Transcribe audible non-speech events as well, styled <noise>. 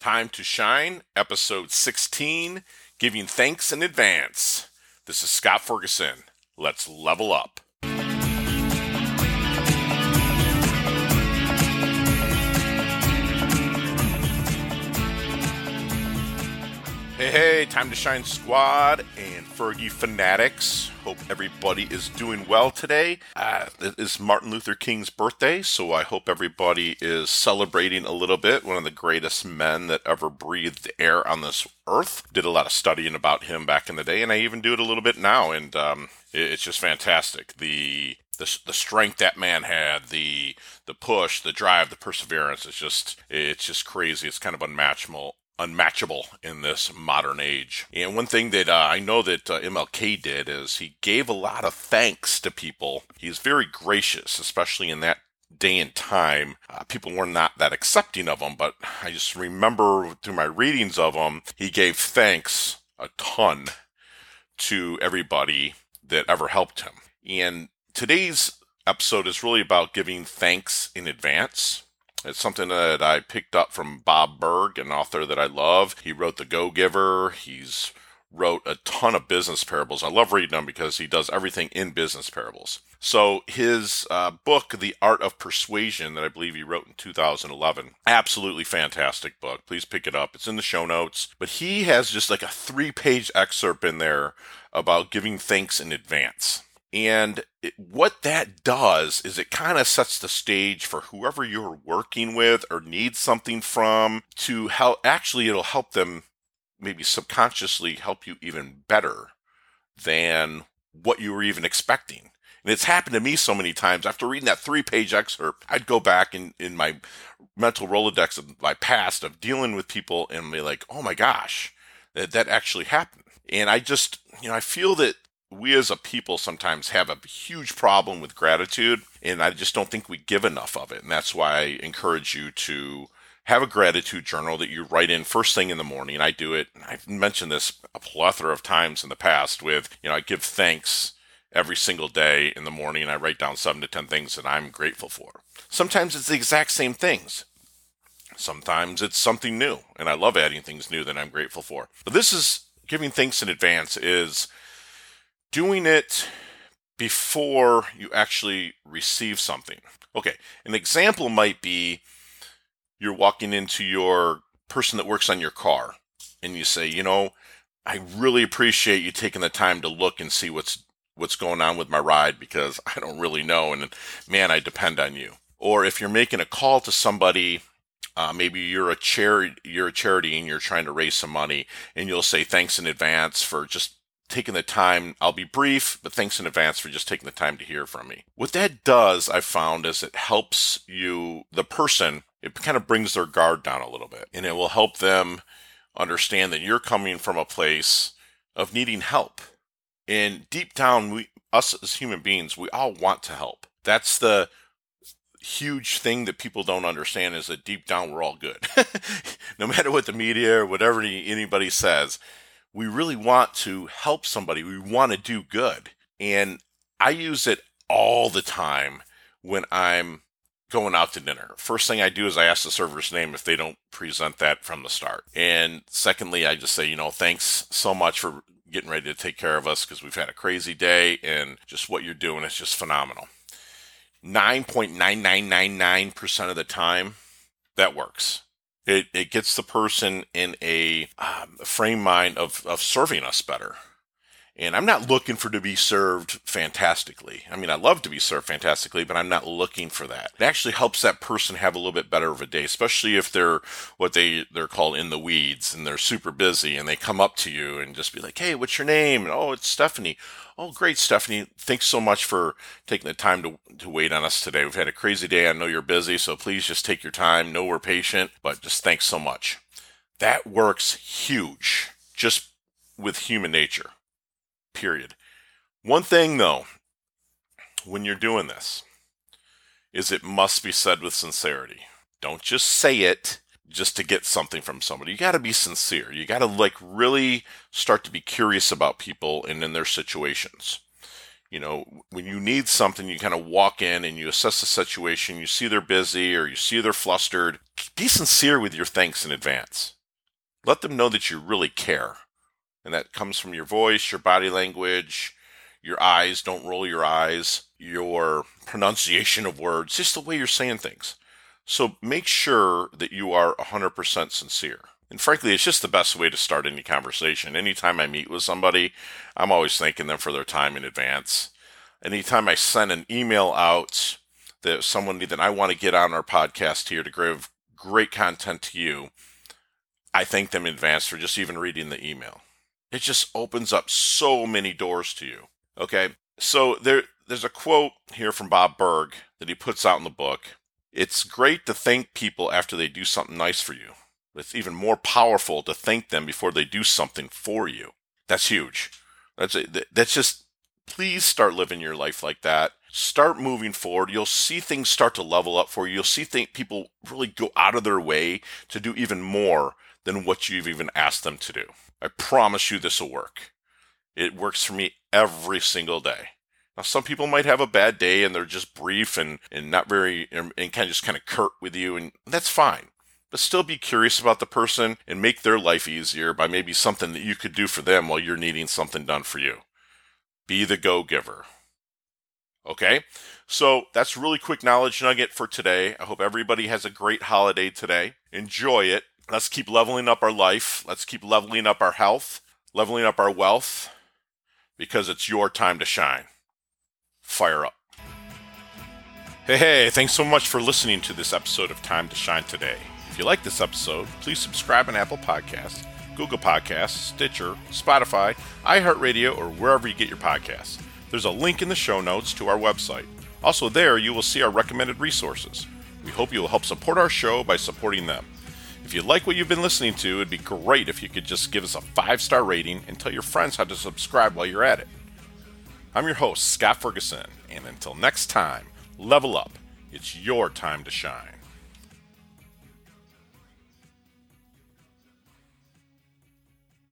Time to Shine, episode 16, giving thanks in advance. This is Scott Ferguson. Let's level up. Hey, time to shine squad and Fergie fanatics. Hope everybody is doing well today. Uh, it is Martin Luther King's birthday, so I hope everybody is celebrating a little bit. One of the greatest men that ever breathed air on this earth. Did a lot of studying about him back in the day, and I even do it a little bit now, and um, it, it's just fantastic. The the, the strength that man had, the the push, the drive, the perseverance is just it's just crazy. It's kind of unmatchable unmatchable in this modern age. And one thing that uh, I know that uh, MLK did is he gave a lot of thanks to people. He's very gracious, especially in that day and time. Uh, people were not that accepting of him, but I just remember through my readings of him, he gave thanks a ton to everybody that ever helped him. And today's episode is really about giving thanks in advance it's something that I picked up from Bob Burg, an author that I love. He wrote The Go Giver. He's wrote a ton of business parables. I love reading them because he does everything in business parables. So his uh, book, The Art of Persuasion, that I believe he wrote in 2011, absolutely fantastic book. Please pick it up. It's in the show notes. But he has just like a three-page excerpt in there about giving thanks in advance. And what that does is it kind of sets the stage for whoever you're working with or need something from to help. Actually, it'll help them maybe subconsciously help you even better than what you were even expecting. And it's happened to me so many times. After reading that three page excerpt, I'd go back in, in my mental Rolodex of my past of dealing with people and be like, oh my gosh, that, that actually happened. And I just, you know, I feel that we as a people sometimes have a huge problem with gratitude, and I just don't think we give enough of it. And that's why I encourage you to have a gratitude journal that you write in first thing in the morning. I do it. I've mentioned this a plethora of times in the past with, you know, I give thanks every single day in the morning. I write down seven to 10 things that I'm grateful for. Sometimes it's the exact same things. Sometimes it's something new, and I love adding things new that I'm grateful for. But this is giving thanks in advance is doing it before you actually receive something. Okay, an example might be you're walking into your person that works on your car and you say, you know, I really appreciate you taking the time to look and see what's what's going on with my ride because <laughs> I don't really know and man, I depend on you. Or if you're making a call to somebody uh, maybe you're a charity, you're a charity, and you're trying to raise some money, and you'll say thanks in advance for just taking the time. I'll be brief, but thanks in advance for just taking the time to hear from me. What that does, I've found, is it helps you, the person, it kind of brings their guard down a little bit and it will help them understand that you're coming from a place of needing help. And deep down, we, us as human beings, we all want to help. That's the huge thing that people don't understand is that deep down we're all good. <laughs> no matter what the media or whatever anybody says, we really want to help somebody. We want to do good. And I use it all the time when I'm going out to dinner. First thing I do is I ask the server's name if they don't present that from the start. And secondly, I just say, you know, thanks so much for getting ready to take care of us because we've had a crazy day and just what you're doing is just phenomenal. 9.9999% of the time, that works. It, it gets the person in a um, frame mind of, of serving us better. And I'm not looking for to be served fantastically. I mean, I love to be served fantastically, but I'm not looking for that. It actually helps that person have a little bit better of a day, especially if they're what they they're called in the weeds and they're super busy and they come up to you and just be like, "Hey, what's your name?" And, "Oh, it's Stephanie." "Oh, great, Stephanie. Thanks so much for taking the time to to wait on us today. We've had a crazy day. I know you're busy, so please just take your time. Know we're patient, but just thanks so much." That works huge just with human nature period. One thing though, when you're doing this, is it must be said with sincerity. Don't just say it just to get something from somebody. You got to be sincere. You got to like really start to be curious about people and in their situations. You know, when you need something, you kind of walk in and you assess the situation. You see they're busy or you see they're flustered. Be sincere with your thanks in advance. Let them know that you really care. And that comes from your voice, your body language, your eyes. Don't roll your eyes, your pronunciation of words, just the way you're saying things. So make sure that you are 100% sincere. And frankly, it's just the best way to start any conversation. Anytime I meet with somebody, I'm always thanking them for their time in advance. Anytime I send an email out that someone that I want to get on our podcast here to give great content to you, I thank them in advance for just even reading the email. It just opens up so many doors to you. Okay. So there, there's a quote here from Bob Burg that he puts out in the book. It's great to thank people after they do something nice for you. It's even more powerful to thank them before they do something for you. That's huge. That's that's just please start living your life like that. Start moving forward. You'll see things start to level up for you. You'll see think people really go out of their way to do even more than what you've even asked them to do. I promise you this will work. It works for me every single day. Now, some people might have a bad day and they're just brief and, and not very, and, and kind of just kind of curt with you, and that's fine but still be curious about the person and make their life easier by maybe something that you could do for them while you're needing something done for you. Be the go giver. Okay, so that's really quick knowledge nugget for today. I hope everybody has a great holiday today. Enjoy it. Let's keep leveling up our life. Let's keep leveling up our health, leveling up our wealth, because it's your time to shine. Fire up. Hey, hey, thanks so much for listening to this episode of Time to Shine today. If you like this episode, please subscribe on Apple Podcasts, Google Podcasts, Stitcher, Spotify, iHeartRadio, or wherever you get your podcasts. There's a link in the show notes to our website. Also, there you will see our recommended resources. We hope you will help support our show by supporting them. If you like what you've been listening to, it'd be great if you could just give us a five star rating and tell your friends how to subscribe while you're at it. I'm your host, Scott Ferguson, and until next time, level up. It's your time to shine.